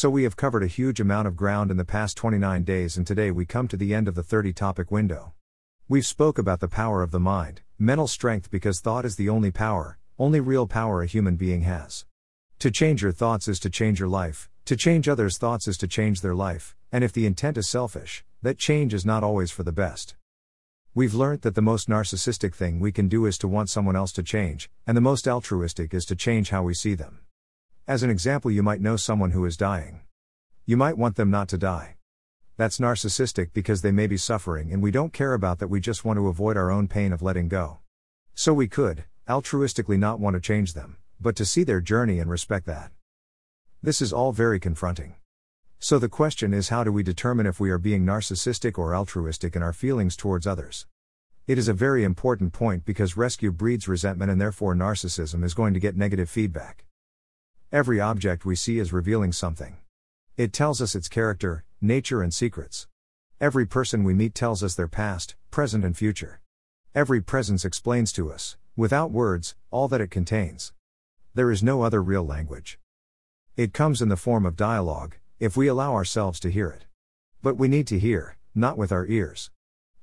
So we have covered a huge amount of ground in the past 29 days and today we come to the end of the 30 topic window. We've spoke about the power of the mind, mental strength because thought is the only power, only real power a human being has. To change your thoughts is to change your life, to change others' thoughts is to change their life, and if the intent is selfish, that change is not always for the best. We've learnt that the most narcissistic thing we can do is to want someone else to change, and the most altruistic is to change how we see them. As an example, you might know someone who is dying. You might want them not to die. That's narcissistic because they may be suffering and we don't care about that, we just want to avoid our own pain of letting go. So we could, altruistically, not want to change them, but to see their journey and respect that. This is all very confronting. So the question is how do we determine if we are being narcissistic or altruistic in our feelings towards others? It is a very important point because rescue breeds resentment and therefore narcissism is going to get negative feedback. Every object we see is revealing something. It tells us its character, nature, and secrets. Every person we meet tells us their past, present, and future. Every presence explains to us, without words, all that it contains. There is no other real language. It comes in the form of dialogue, if we allow ourselves to hear it. But we need to hear, not with our ears.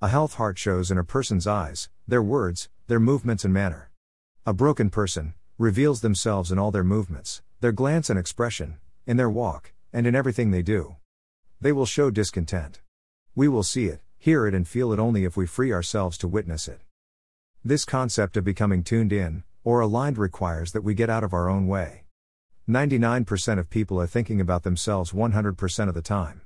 A health heart shows in a person's eyes, their words, their movements, and manner. A broken person reveals themselves in all their movements, their glance and expression, in their walk, and in everything they do. They will show discontent. We will see it, hear it, and feel it only if we free ourselves to witness it. This concept of becoming tuned in, or aligned, requires that we get out of our own way. 99% of people are thinking about themselves 100% of the time.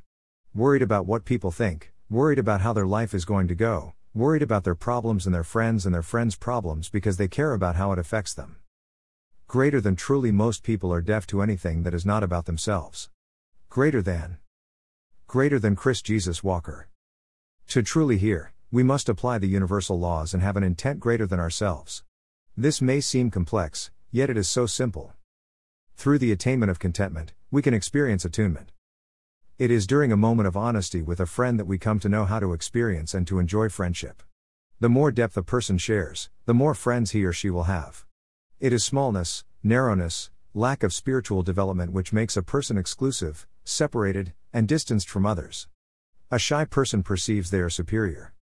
Worried about what people think, worried about how their life is going to go, worried about their problems and their friends and their friends' problems because they care about how it affects them. Greater than truly, most people are deaf to anything that is not about themselves. Greater than. Greater than Chris Jesus Walker. To truly hear, we must apply the universal laws and have an intent greater than ourselves. This may seem complex, yet it is so simple. Through the attainment of contentment, we can experience attunement. It is during a moment of honesty with a friend that we come to know how to experience and to enjoy friendship. The more depth a person shares, the more friends he or she will have. It is smallness, narrowness, lack of spiritual development which makes a person exclusive, separated, and distanced from others. A shy person perceives they are superior.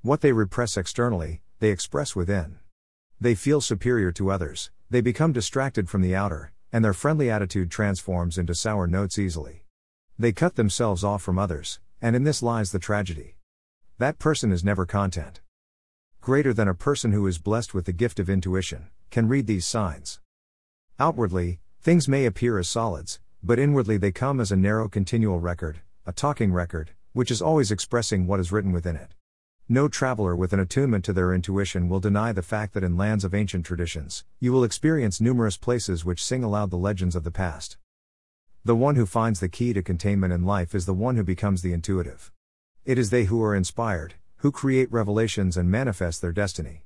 What they repress externally, they express within. They feel superior to others, they become distracted from the outer, and their friendly attitude transforms into sour notes easily. They cut themselves off from others, and in this lies the tragedy. That person is never content. Greater than a person who is blessed with the gift of intuition can read these signs. Outwardly, things may appear as solids, but inwardly they come as a narrow continual record, a talking record, which is always expressing what is written within it. No traveler with an attunement to their intuition will deny the fact that in lands of ancient traditions, you will experience numerous places which sing aloud the legends of the past. The one who finds the key to containment in life is the one who becomes the intuitive. It is they who are inspired, who create revelations and manifest their destiny.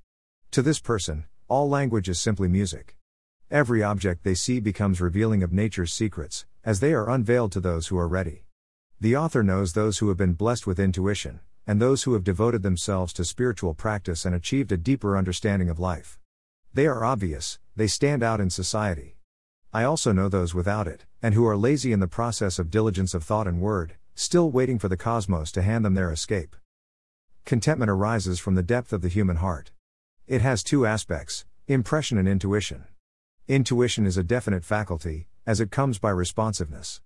To this person, all language is simply music. Every object they see becomes revealing of nature's secrets, as they are unveiled to those who are ready. The author knows those who have been blessed with intuition, and those who have devoted themselves to spiritual practice and achieved a deeper understanding of life. They are obvious, they stand out in society. I also know those without it, and who are lazy in the process of diligence of thought and word, still waiting for the cosmos to hand them their escape. Contentment arises from the depth of the human heart. It has two aspects impression and intuition. Intuition is a definite faculty, as it comes by responsiveness.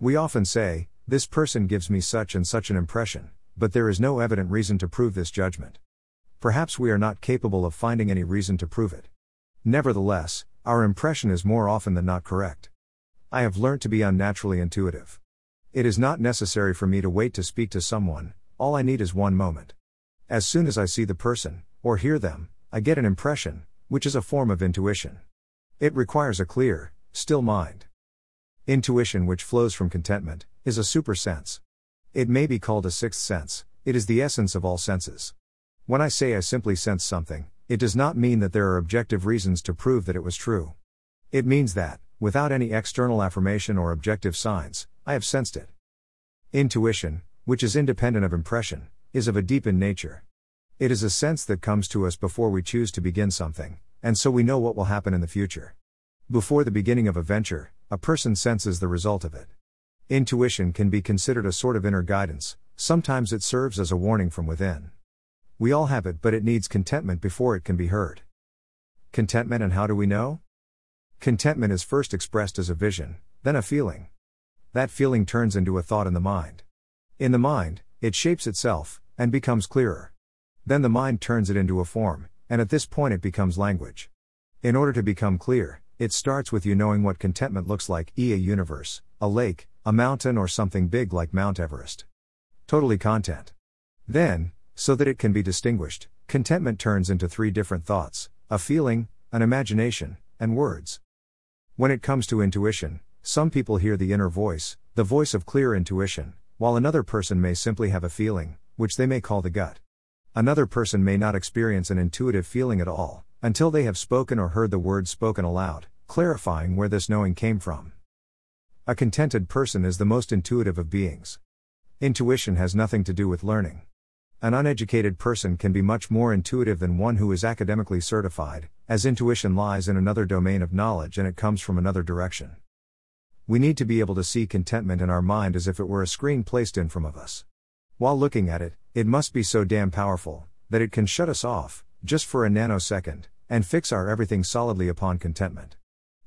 We often say, This person gives me such and such an impression, but there is no evident reason to prove this judgment. Perhaps we are not capable of finding any reason to prove it. Nevertheless, our impression is more often than not correct. I have learnt to be unnaturally intuitive. It is not necessary for me to wait to speak to someone, all I need is one moment. As soon as I see the person, or hear them, I get an impression, which is a form of intuition. It requires a clear, still mind. Intuition, which flows from contentment, is a super sense. It may be called a sixth sense, it is the essence of all senses. When I say I simply sense something, it does not mean that there are objective reasons to prove that it was true. It means that, without any external affirmation or objective signs, I have sensed it. Intuition, which is independent of impression, is of a deepened nature. It is a sense that comes to us before we choose to begin something, and so we know what will happen in the future. Before the beginning of a venture, a person senses the result of it. Intuition can be considered a sort of inner guidance, sometimes it serves as a warning from within. We all have it, but it needs contentment before it can be heard. Contentment and how do we know? Contentment is first expressed as a vision, then a feeling. That feeling turns into a thought in the mind. In the mind, it shapes itself, and becomes clearer. Then the mind turns it into a form, and at this point it becomes language. In order to become clear, it starts with you knowing what contentment looks like e a universe, a lake, a mountain, or something big like Mount Everest. Totally content. Then, so that it can be distinguished, contentment turns into three different thoughts a feeling, an imagination, and words. When it comes to intuition, some people hear the inner voice, the voice of clear intuition, while another person may simply have a feeling, which they may call the gut. Another person may not experience an intuitive feeling at all, until they have spoken or heard the words spoken aloud, clarifying where this knowing came from. A contented person is the most intuitive of beings. Intuition has nothing to do with learning. An uneducated person can be much more intuitive than one who is academically certified, as intuition lies in another domain of knowledge and it comes from another direction. We need to be able to see contentment in our mind as if it were a screen placed in front of us. While looking at it, it must be so damn powerful that it can shut us off, just for a nanosecond, and fix our everything solidly upon contentment.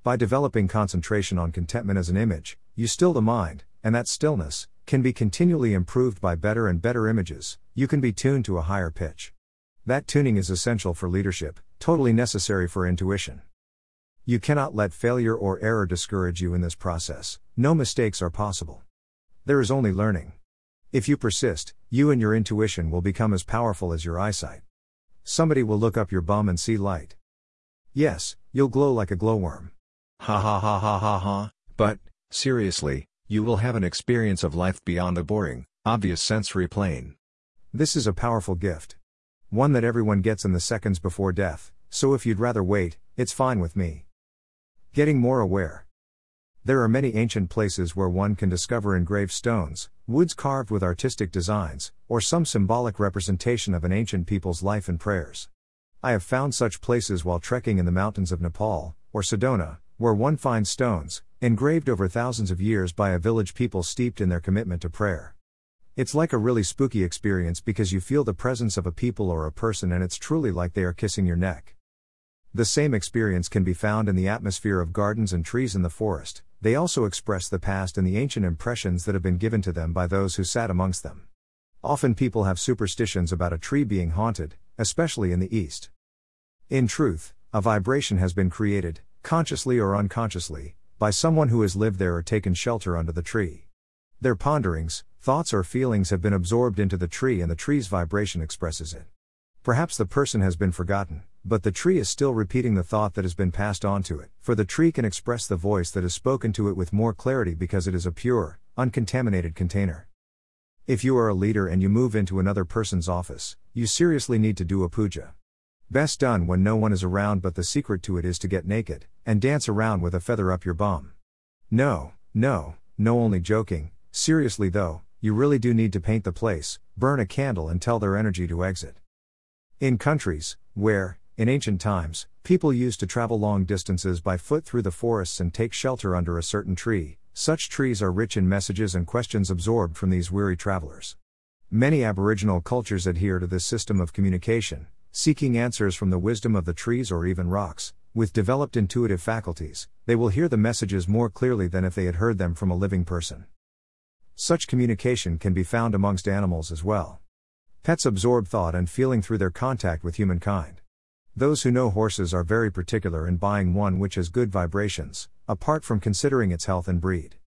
By developing concentration on contentment as an image, you still the mind, and that stillness can be continually improved by better and better images, you can be tuned to a higher pitch. That tuning is essential for leadership, totally necessary for intuition. You cannot let failure or error discourage you in this process, no mistakes are possible. There is only learning. If you persist, you and your intuition will become as powerful as your eyesight. Somebody will look up your bum and see light. Yes, you'll glow like a glowworm. Ha ha ha ha ha ha, but, seriously, you will have an experience of life beyond the boring, obvious sensory plane. This is a powerful gift. One that everyone gets in the seconds before death, so if you'd rather wait, it's fine with me. Getting more aware. There are many ancient places where one can discover engraved stones, woods carved with artistic designs, or some symbolic representation of an ancient people's life and prayers. I have found such places while trekking in the mountains of Nepal, or Sedona, where one finds stones, engraved over thousands of years by a village people steeped in their commitment to prayer. It's like a really spooky experience because you feel the presence of a people or a person and it's truly like they are kissing your neck. The same experience can be found in the atmosphere of gardens and trees in the forest, they also express the past and the ancient impressions that have been given to them by those who sat amongst them. Often people have superstitions about a tree being haunted, especially in the East. In truth, a vibration has been created, consciously or unconsciously, by someone who has lived there or taken shelter under the tree. Their ponderings, thoughts, or feelings have been absorbed into the tree and the tree's vibration expresses it. Perhaps the person has been forgotten, but the tree is still repeating the thought that has been passed on to it, for the tree can express the voice that is spoken to it with more clarity because it is a pure, uncontaminated container. If you are a leader and you move into another person's office, you seriously need to do a puja. Best done when no one is around, but the secret to it is to get naked and dance around with a feather up your bum. No, no, no, only joking. Seriously though, you really do need to paint the place, burn a candle, and tell their energy to exit. In countries where, in ancient times, people used to travel long distances by foot through the forests and take shelter under a certain tree, such trees are rich in messages and questions absorbed from these weary travelers. Many Aboriginal cultures adhere to this system of communication, seeking answers from the wisdom of the trees or even rocks, with developed intuitive faculties, they will hear the messages more clearly than if they had heard them from a living person. Such communication can be found amongst animals as well. Pets absorb thought and feeling through their contact with humankind. Those who know horses are very particular in buying one which has good vibrations, apart from considering its health and breed.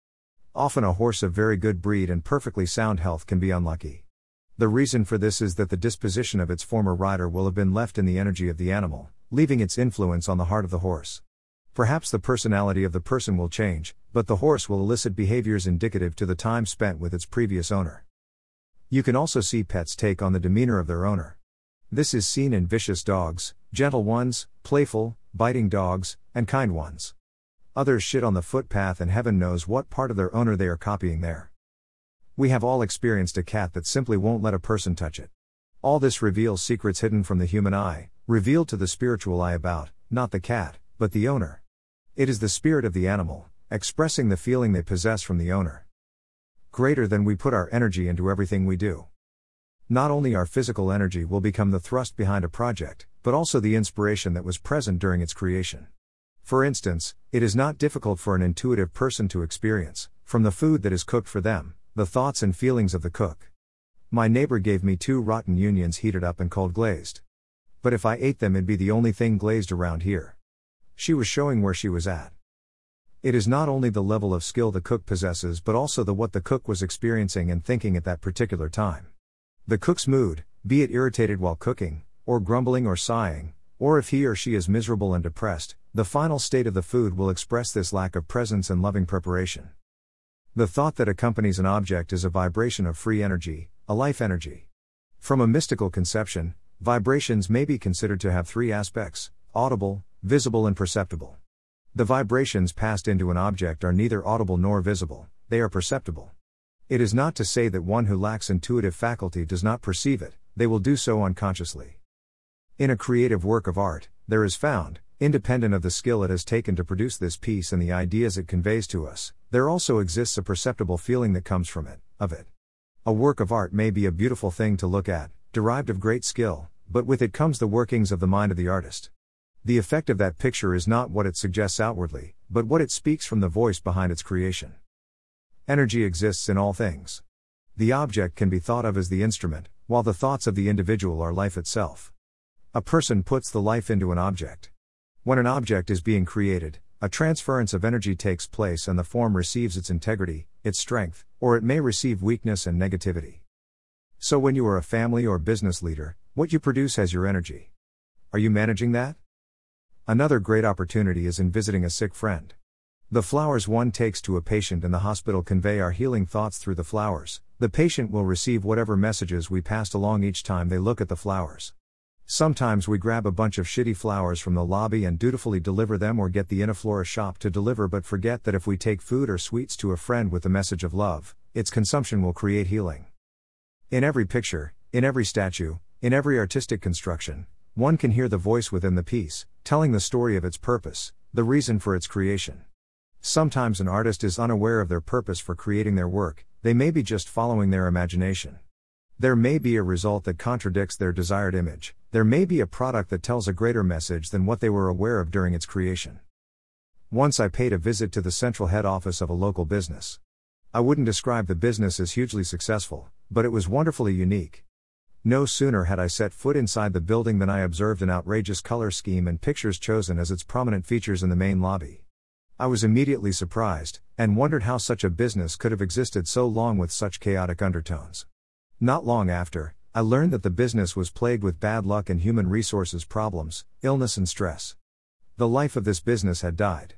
Often a horse of very good breed and perfectly sound health can be unlucky. The reason for this is that the disposition of its former rider will have been left in the energy of the animal, leaving its influence on the heart of the horse. Perhaps the personality of the person will change, but the horse will elicit behaviors indicative to the time spent with its previous owner. You can also see pets take on the demeanor of their owner. This is seen in vicious dogs, gentle ones, playful, biting dogs, and kind ones. Others shit on the footpath and heaven knows what part of their owner they are copying there. We have all experienced a cat that simply won't let a person touch it. All this reveals secrets hidden from the human eye, revealed to the spiritual eye about, not the cat, but the owner. It is the spirit of the animal, expressing the feeling they possess from the owner. greater than we put our energy into everything we do. Not only our physical energy will become the thrust behind a project, but also the inspiration that was present during its creation. For instance, it is not difficult for an intuitive person to experience, from the food that is cooked for them, the thoughts and feelings of the cook. My neighbor gave me two rotten unions heated up and cold glazed. But if I ate them, it'd be the only thing glazed around here. She was showing where she was at. It is not only the level of skill the cook possesses but also the what the cook was experiencing and thinking at that particular time. The cook's mood, be it irritated while cooking, or grumbling or sighing, or if he or she is miserable and depressed, the final state of the food will express this lack of presence and loving preparation. The thought that accompanies an object is a vibration of free energy, a life energy. From a mystical conception, vibrations may be considered to have three aspects audible, visible, and perceptible. The vibrations passed into an object are neither audible nor visible, they are perceptible. It is not to say that one who lacks intuitive faculty does not perceive it, they will do so unconsciously. In a creative work of art, there is found, independent of the skill it has taken to produce this piece and the ideas it conveys to us, there also exists a perceptible feeling that comes from it, of it. A work of art may be a beautiful thing to look at, derived of great skill, but with it comes the workings of the mind of the artist. The effect of that picture is not what it suggests outwardly, but what it speaks from the voice behind its creation. Energy exists in all things. The object can be thought of as the instrument, while the thoughts of the individual are life itself. A person puts the life into an object. When an object is being created, a transference of energy takes place and the form receives its integrity, its strength, or it may receive weakness and negativity. So, when you are a family or business leader, what you produce has your energy. Are you managing that? Another great opportunity is in visiting a sick friend. The flowers one takes to a patient in the hospital convey our healing thoughts through the flowers. The patient will receive whatever messages we passed along each time they look at the flowers. Sometimes we grab a bunch of shitty flowers from the lobby and dutifully deliver them or get the Interflora shop to deliver, but forget that if we take food or sweets to a friend with the message of love, its consumption will create healing. In every picture, in every statue, in every artistic construction, one can hear the voice within the piece, telling the story of its purpose, the reason for its creation. Sometimes an artist is unaware of their purpose for creating their work, they may be just following their imagination. There may be a result that contradicts their desired image, there may be a product that tells a greater message than what they were aware of during its creation. Once I paid a visit to the central head office of a local business. I wouldn't describe the business as hugely successful, but it was wonderfully unique. No sooner had I set foot inside the building than I observed an outrageous color scheme and pictures chosen as its prominent features in the main lobby. I was immediately surprised, and wondered how such a business could have existed so long with such chaotic undertones. Not long after, I learned that the business was plagued with bad luck and human resources problems, illness, and stress. The life of this business had died.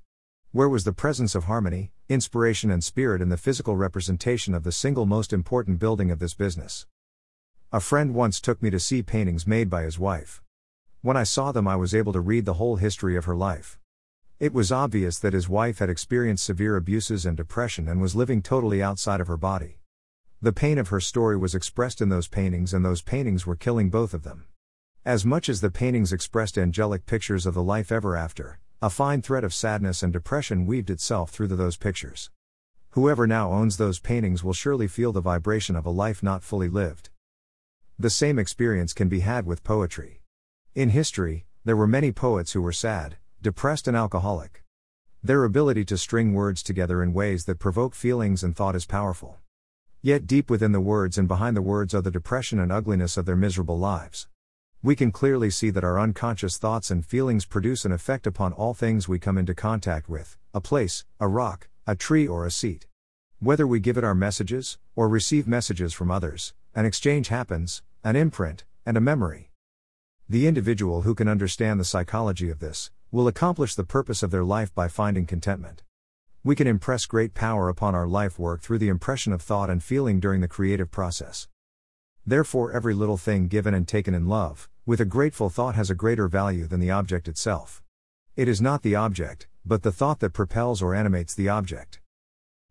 Where was the presence of harmony, inspiration, and spirit in the physical representation of the single most important building of this business? A friend once took me to see paintings made by his wife. When I saw them, I was able to read the whole history of her life. It was obvious that his wife had experienced severe abuses and depression and was living totally outside of her body. The pain of her story was expressed in those paintings, and those paintings were killing both of them. As much as the paintings expressed angelic pictures of the life ever after, a fine thread of sadness and depression weaved itself through those pictures. Whoever now owns those paintings will surely feel the vibration of a life not fully lived. The same experience can be had with poetry. In history, there were many poets who were sad, depressed, and alcoholic. Their ability to string words together in ways that provoke feelings and thought is powerful. Yet deep within the words and behind the words are the depression and ugliness of their miserable lives. We can clearly see that our unconscious thoughts and feelings produce an effect upon all things we come into contact with a place, a rock, a tree, or a seat. Whether we give it our messages, or receive messages from others, an exchange happens, an imprint, and a memory. The individual who can understand the psychology of this will accomplish the purpose of their life by finding contentment. We can impress great power upon our life work through the impression of thought and feeling during the creative process. Therefore, every little thing given and taken in love, with a grateful thought, has a greater value than the object itself. It is not the object, but the thought that propels or animates the object.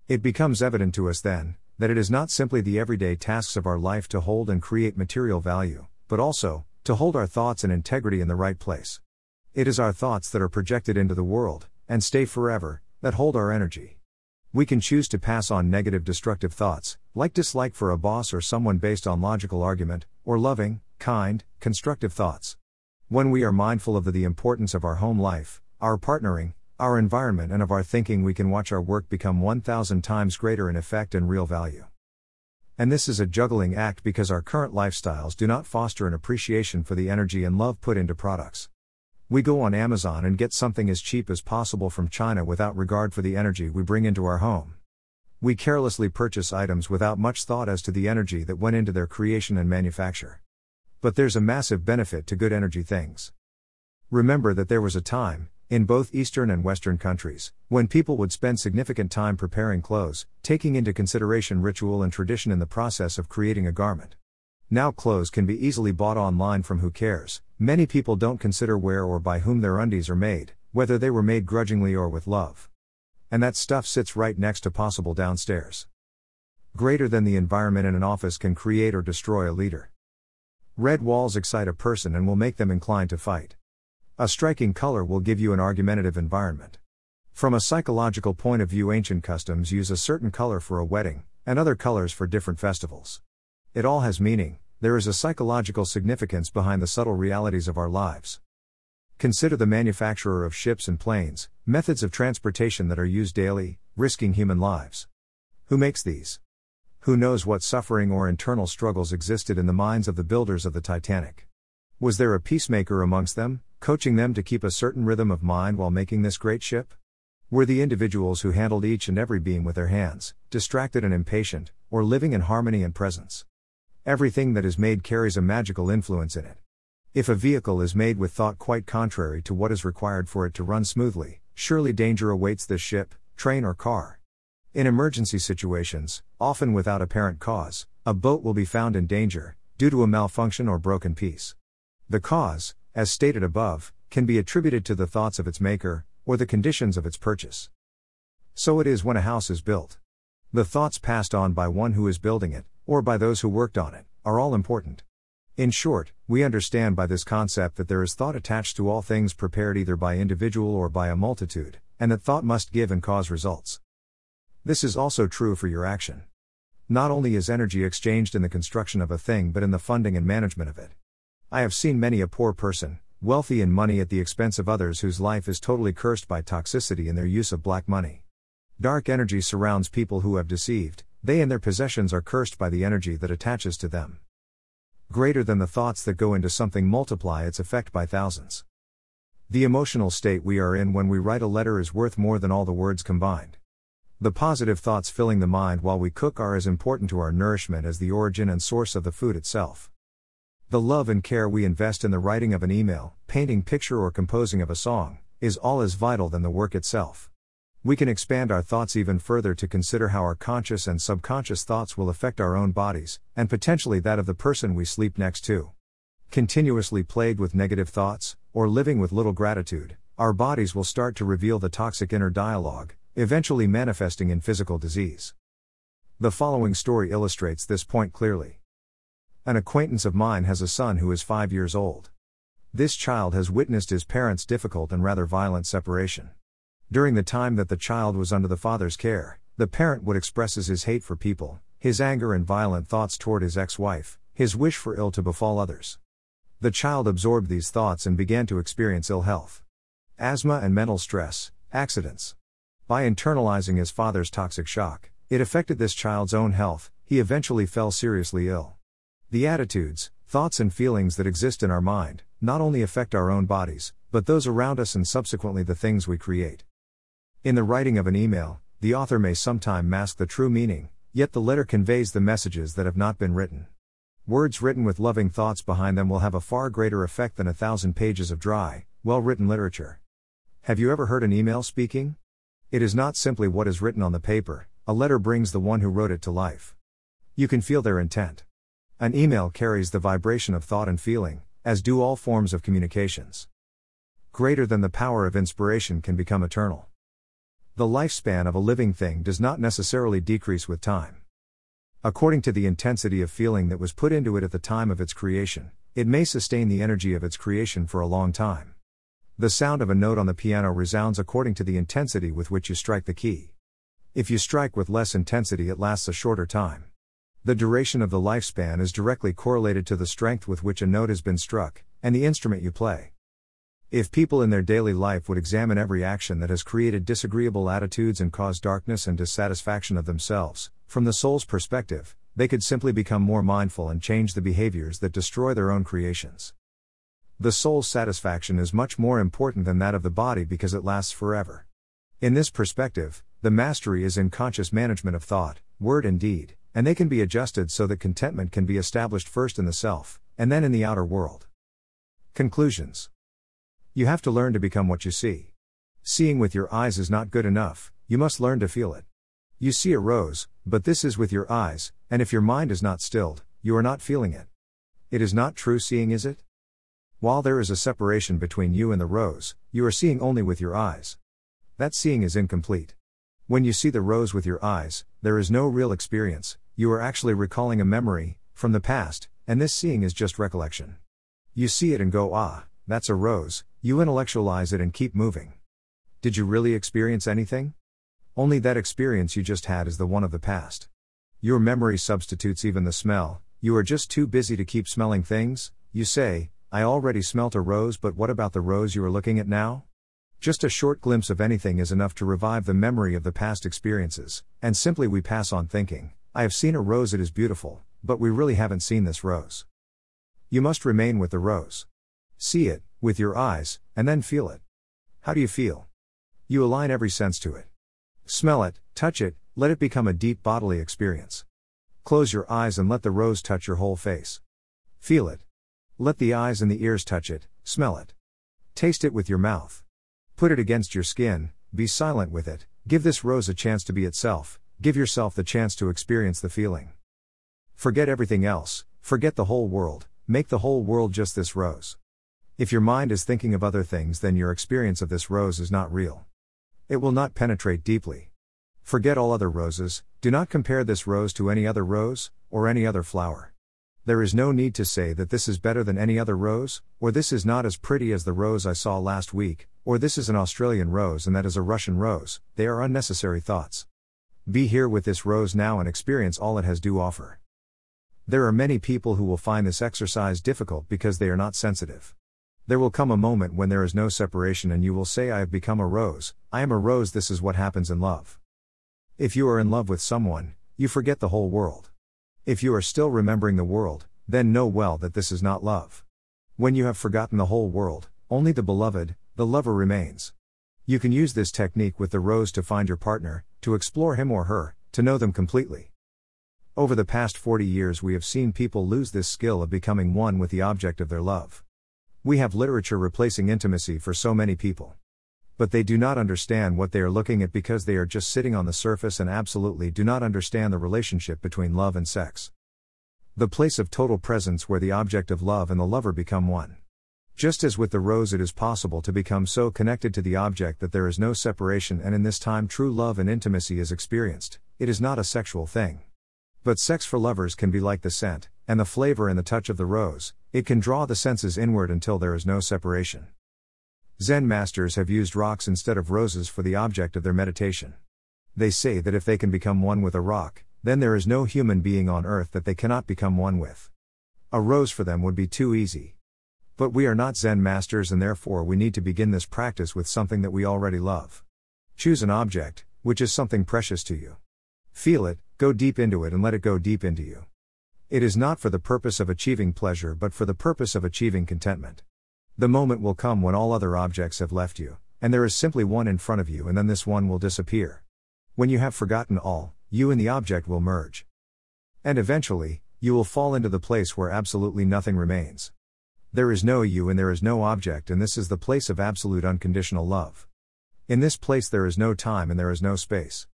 It becomes evident to us then, that it is not simply the everyday tasks of our life to hold and create material value, but also, to hold our thoughts and integrity in the right place. It is our thoughts that are projected into the world, and stay forever, that hold our energy. We can choose to pass on negative destructive thoughts, like dislike for a boss or someone based on logical argument, or loving, kind, constructive thoughts. When we are mindful of the, the importance of our home life, our partnering, our environment, and of our thinking, we can watch our work become 1,000 times greater in effect and real value. And this is a juggling act because our current lifestyles do not foster an appreciation for the energy and love put into products. We go on Amazon and get something as cheap as possible from China without regard for the energy we bring into our home. We carelessly purchase items without much thought as to the energy that went into their creation and manufacture. But there's a massive benefit to good energy things. Remember that there was a time, in both Eastern and Western countries, when people would spend significant time preparing clothes, taking into consideration ritual and tradition in the process of creating a garment. Now clothes can be easily bought online from who cares. Many people don't consider where or by whom their undies are made, whether they were made grudgingly or with love. And that stuff sits right next to possible downstairs. Greater than the environment in an office can create or destroy a leader. Red walls excite a person and will make them inclined to fight. A striking color will give you an argumentative environment. From a psychological point of view, ancient customs use a certain color for a wedding, and other colors for different festivals. It all has meaning, there is a psychological significance behind the subtle realities of our lives. Consider the manufacturer of ships and planes, methods of transportation that are used daily, risking human lives. Who makes these? Who knows what suffering or internal struggles existed in the minds of the builders of the Titanic? Was there a peacemaker amongst them, coaching them to keep a certain rhythm of mind while making this great ship? Were the individuals who handled each and every beam with their hands, distracted and impatient, or living in harmony and presence? Everything that is made carries a magical influence in it. If a vehicle is made with thought quite contrary to what is required for it to run smoothly, surely danger awaits this ship, train, or car. In emergency situations, often without apparent cause, a boat will be found in danger, due to a malfunction or broken piece. The cause, as stated above, can be attributed to the thoughts of its maker, or the conditions of its purchase. So it is when a house is built. The thoughts passed on by one who is building it, or by those who worked on it, are all important. In short, we understand by this concept that there is thought attached to all things prepared either by individual or by a multitude, and that thought must give and cause results. This is also true for your action. Not only is energy exchanged in the construction of a thing but in the funding and management of it. I have seen many a poor person, wealthy in money at the expense of others whose life is totally cursed by toxicity in their use of black money. Dark energy surrounds people who have deceived, they and their possessions are cursed by the energy that attaches to them. Greater than the thoughts that go into something multiply its effect by thousands. The emotional state we are in when we write a letter is worth more than all the words combined. The positive thoughts filling the mind while we cook are as important to our nourishment as the origin and source of the food itself. The love and care we invest in the writing of an email, painting picture or composing of a song, is all as vital than the work itself. We can expand our thoughts even further to consider how our conscious and subconscious thoughts will affect our own bodies, and potentially that of the person we sleep next to. Continuously plagued with negative thoughts, or living with little gratitude, our bodies will start to reveal the toxic inner dialogue, eventually manifesting in physical disease. The following story illustrates this point clearly. An acquaintance of mine has a son who is five years old. This child has witnessed his parents' difficult and rather violent separation. During the time that the child was under the father's care, the parent would express his hate for people, his anger and violent thoughts toward his ex wife, his wish for ill to befall others. The child absorbed these thoughts and began to experience ill health, asthma, and mental stress, accidents. By internalizing his father's toxic shock, it affected this child's own health, he eventually fell seriously ill. The attitudes, thoughts, and feelings that exist in our mind not only affect our own bodies, but those around us and subsequently the things we create. In the writing of an email, the author may sometime mask the true meaning, yet the letter conveys the messages that have not been written. Words written with loving thoughts behind them will have a far greater effect than a thousand pages of dry, well written literature. Have you ever heard an email speaking? It is not simply what is written on the paper, a letter brings the one who wrote it to life. You can feel their intent. An email carries the vibration of thought and feeling, as do all forms of communications. Greater than the power of inspiration can become eternal. The lifespan of a living thing does not necessarily decrease with time. According to the intensity of feeling that was put into it at the time of its creation, it may sustain the energy of its creation for a long time. The sound of a note on the piano resounds according to the intensity with which you strike the key. If you strike with less intensity, it lasts a shorter time. The duration of the lifespan is directly correlated to the strength with which a note has been struck, and the instrument you play. If people in their daily life would examine every action that has created disagreeable attitudes and caused darkness and dissatisfaction of themselves, from the soul's perspective, they could simply become more mindful and change the behaviors that destroy their own creations. The soul's satisfaction is much more important than that of the body because it lasts forever. In this perspective, the mastery is in conscious management of thought, word, and deed, and they can be adjusted so that contentment can be established first in the self, and then in the outer world. Conclusions You have to learn to become what you see. Seeing with your eyes is not good enough, you must learn to feel it. You see a rose, but this is with your eyes, and if your mind is not stilled, you are not feeling it. It is not true seeing, is it? While there is a separation between you and the rose, you are seeing only with your eyes. That seeing is incomplete. When you see the rose with your eyes, there is no real experience, you are actually recalling a memory, from the past, and this seeing is just recollection. You see it and go, ah, that's a rose, you intellectualize it and keep moving. Did you really experience anything? Only that experience you just had is the one of the past. Your memory substitutes even the smell, you are just too busy to keep smelling things, you say, I already smelt a rose, but what about the rose you are looking at now? Just a short glimpse of anything is enough to revive the memory of the past experiences, and simply we pass on thinking, I have seen a rose, it is beautiful, but we really haven't seen this rose. You must remain with the rose. See it, with your eyes, and then feel it. How do you feel? You align every sense to it. Smell it, touch it, let it become a deep bodily experience. Close your eyes and let the rose touch your whole face. Feel it. Let the eyes and the ears touch it, smell it. Taste it with your mouth. Put it against your skin, be silent with it, give this rose a chance to be itself, give yourself the chance to experience the feeling. Forget everything else, forget the whole world, make the whole world just this rose. If your mind is thinking of other things, then your experience of this rose is not real. It will not penetrate deeply. Forget all other roses, do not compare this rose to any other rose, or any other flower. There is no need to say that this is better than any other rose, or this is not as pretty as the rose I saw last week, or this is an Australian rose and that is a Russian rose, they are unnecessary thoughts. Be here with this rose now and experience all it has to offer. There are many people who will find this exercise difficult because they are not sensitive. There will come a moment when there is no separation and you will say, I have become a rose, I am a rose, this is what happens in love. If you are in love with someone, you forget the whole world. If you are still remembering the world, then know well that this is not love. When you have forgotten the whole world, only the beloved, the lover remains. You can use this technique with the rose to find your partner, to explore him or her, to know them completely. Over the past 40 years, we have seen people lose this skill of becoming one with the object of their love. We have literature replacing intimacy for so many people. But they do not understand what they are looking at because they are just sitting on the surface and absolutely do not understand the relationship between love and sex. The place of total presence where the object of love and the lover become one. Just as with the rose, it is possible to become so connected to the object that there is no separation, and in this time, true love and intimacy is experienced. It is not a sexual thing. But sex for lovers can be like the scent, and the flavor and the touch of the rose, it can draw the senses inward until there is no separation. Zen masters have used rocks instead of roses for the object of their meditation. They say that if they can become one with a rock, then there is no human being on earth that they cannot become one with. A rose for them would be too easy. But we are not Zen masters and therefore we need to begin this practice with something that we already love. Choose an object, which is something precious to you. Feel it, go deep into it and let it go deep into you. It is not for the purpose of achieving pleasure but for the purpose of achieving contentment. The moment will come when all other objects have left you, and there is simply one in front of you and then this one will disappear. When you have forgotten all, you and the object will merge. And eventually, you will fall into the place where absolutely nothing remains. There is no you and there is no object, and this is the place of absolute unconditional love. In this place, there is no time and there is no space.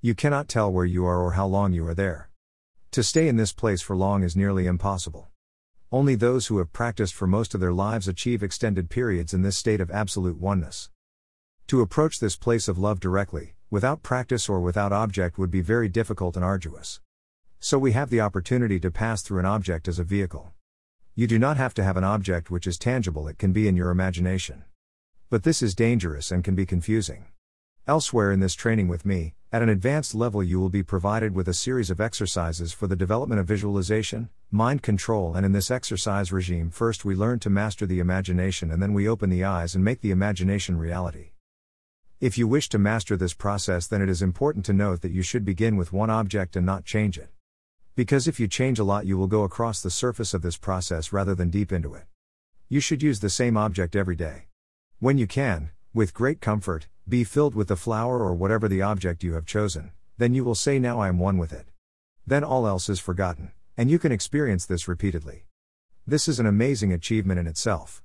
You cannot tell where you are or how long you are there. To stay in this place for long is nearly impossible. Only those who have practiced for most of their lives achieve extended periods in this state of absolute oneness. To approach this place of love directly, without practice or without object, would be very difficult and arduous. So we have the opportunity to pass through an object as a vehicle. You do not have to have an object which is tangible, it can be in your imagination. But this is dangerous and can be confusing. Elsewhere in this training with me, at an advanced level, you will be provided with a series of exercises for the development of visualization, mind control, and in this exercise regime, first we learn to master the imagination and then we open the eyes and make the imagination reality. If you wish to master this process, then it is important to note that you should begin with one object and not change it. Because if you change a lot, you will go across the surface of this process rather than deep into it. You should use the same object every day. When you can, with great comfort, be filled with the flower or whatever the object you have chosen, then you will say, Now I am one with it. Then all else is forgotten, and you can experience this repeatedly. This is an amazing achievement in itself.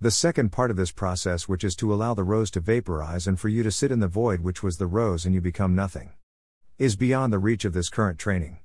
The second part of this process, which is to allow the rose to vaporize and for you to sit in the void which was the rose and you become nothing, is beyond the reach of this current training.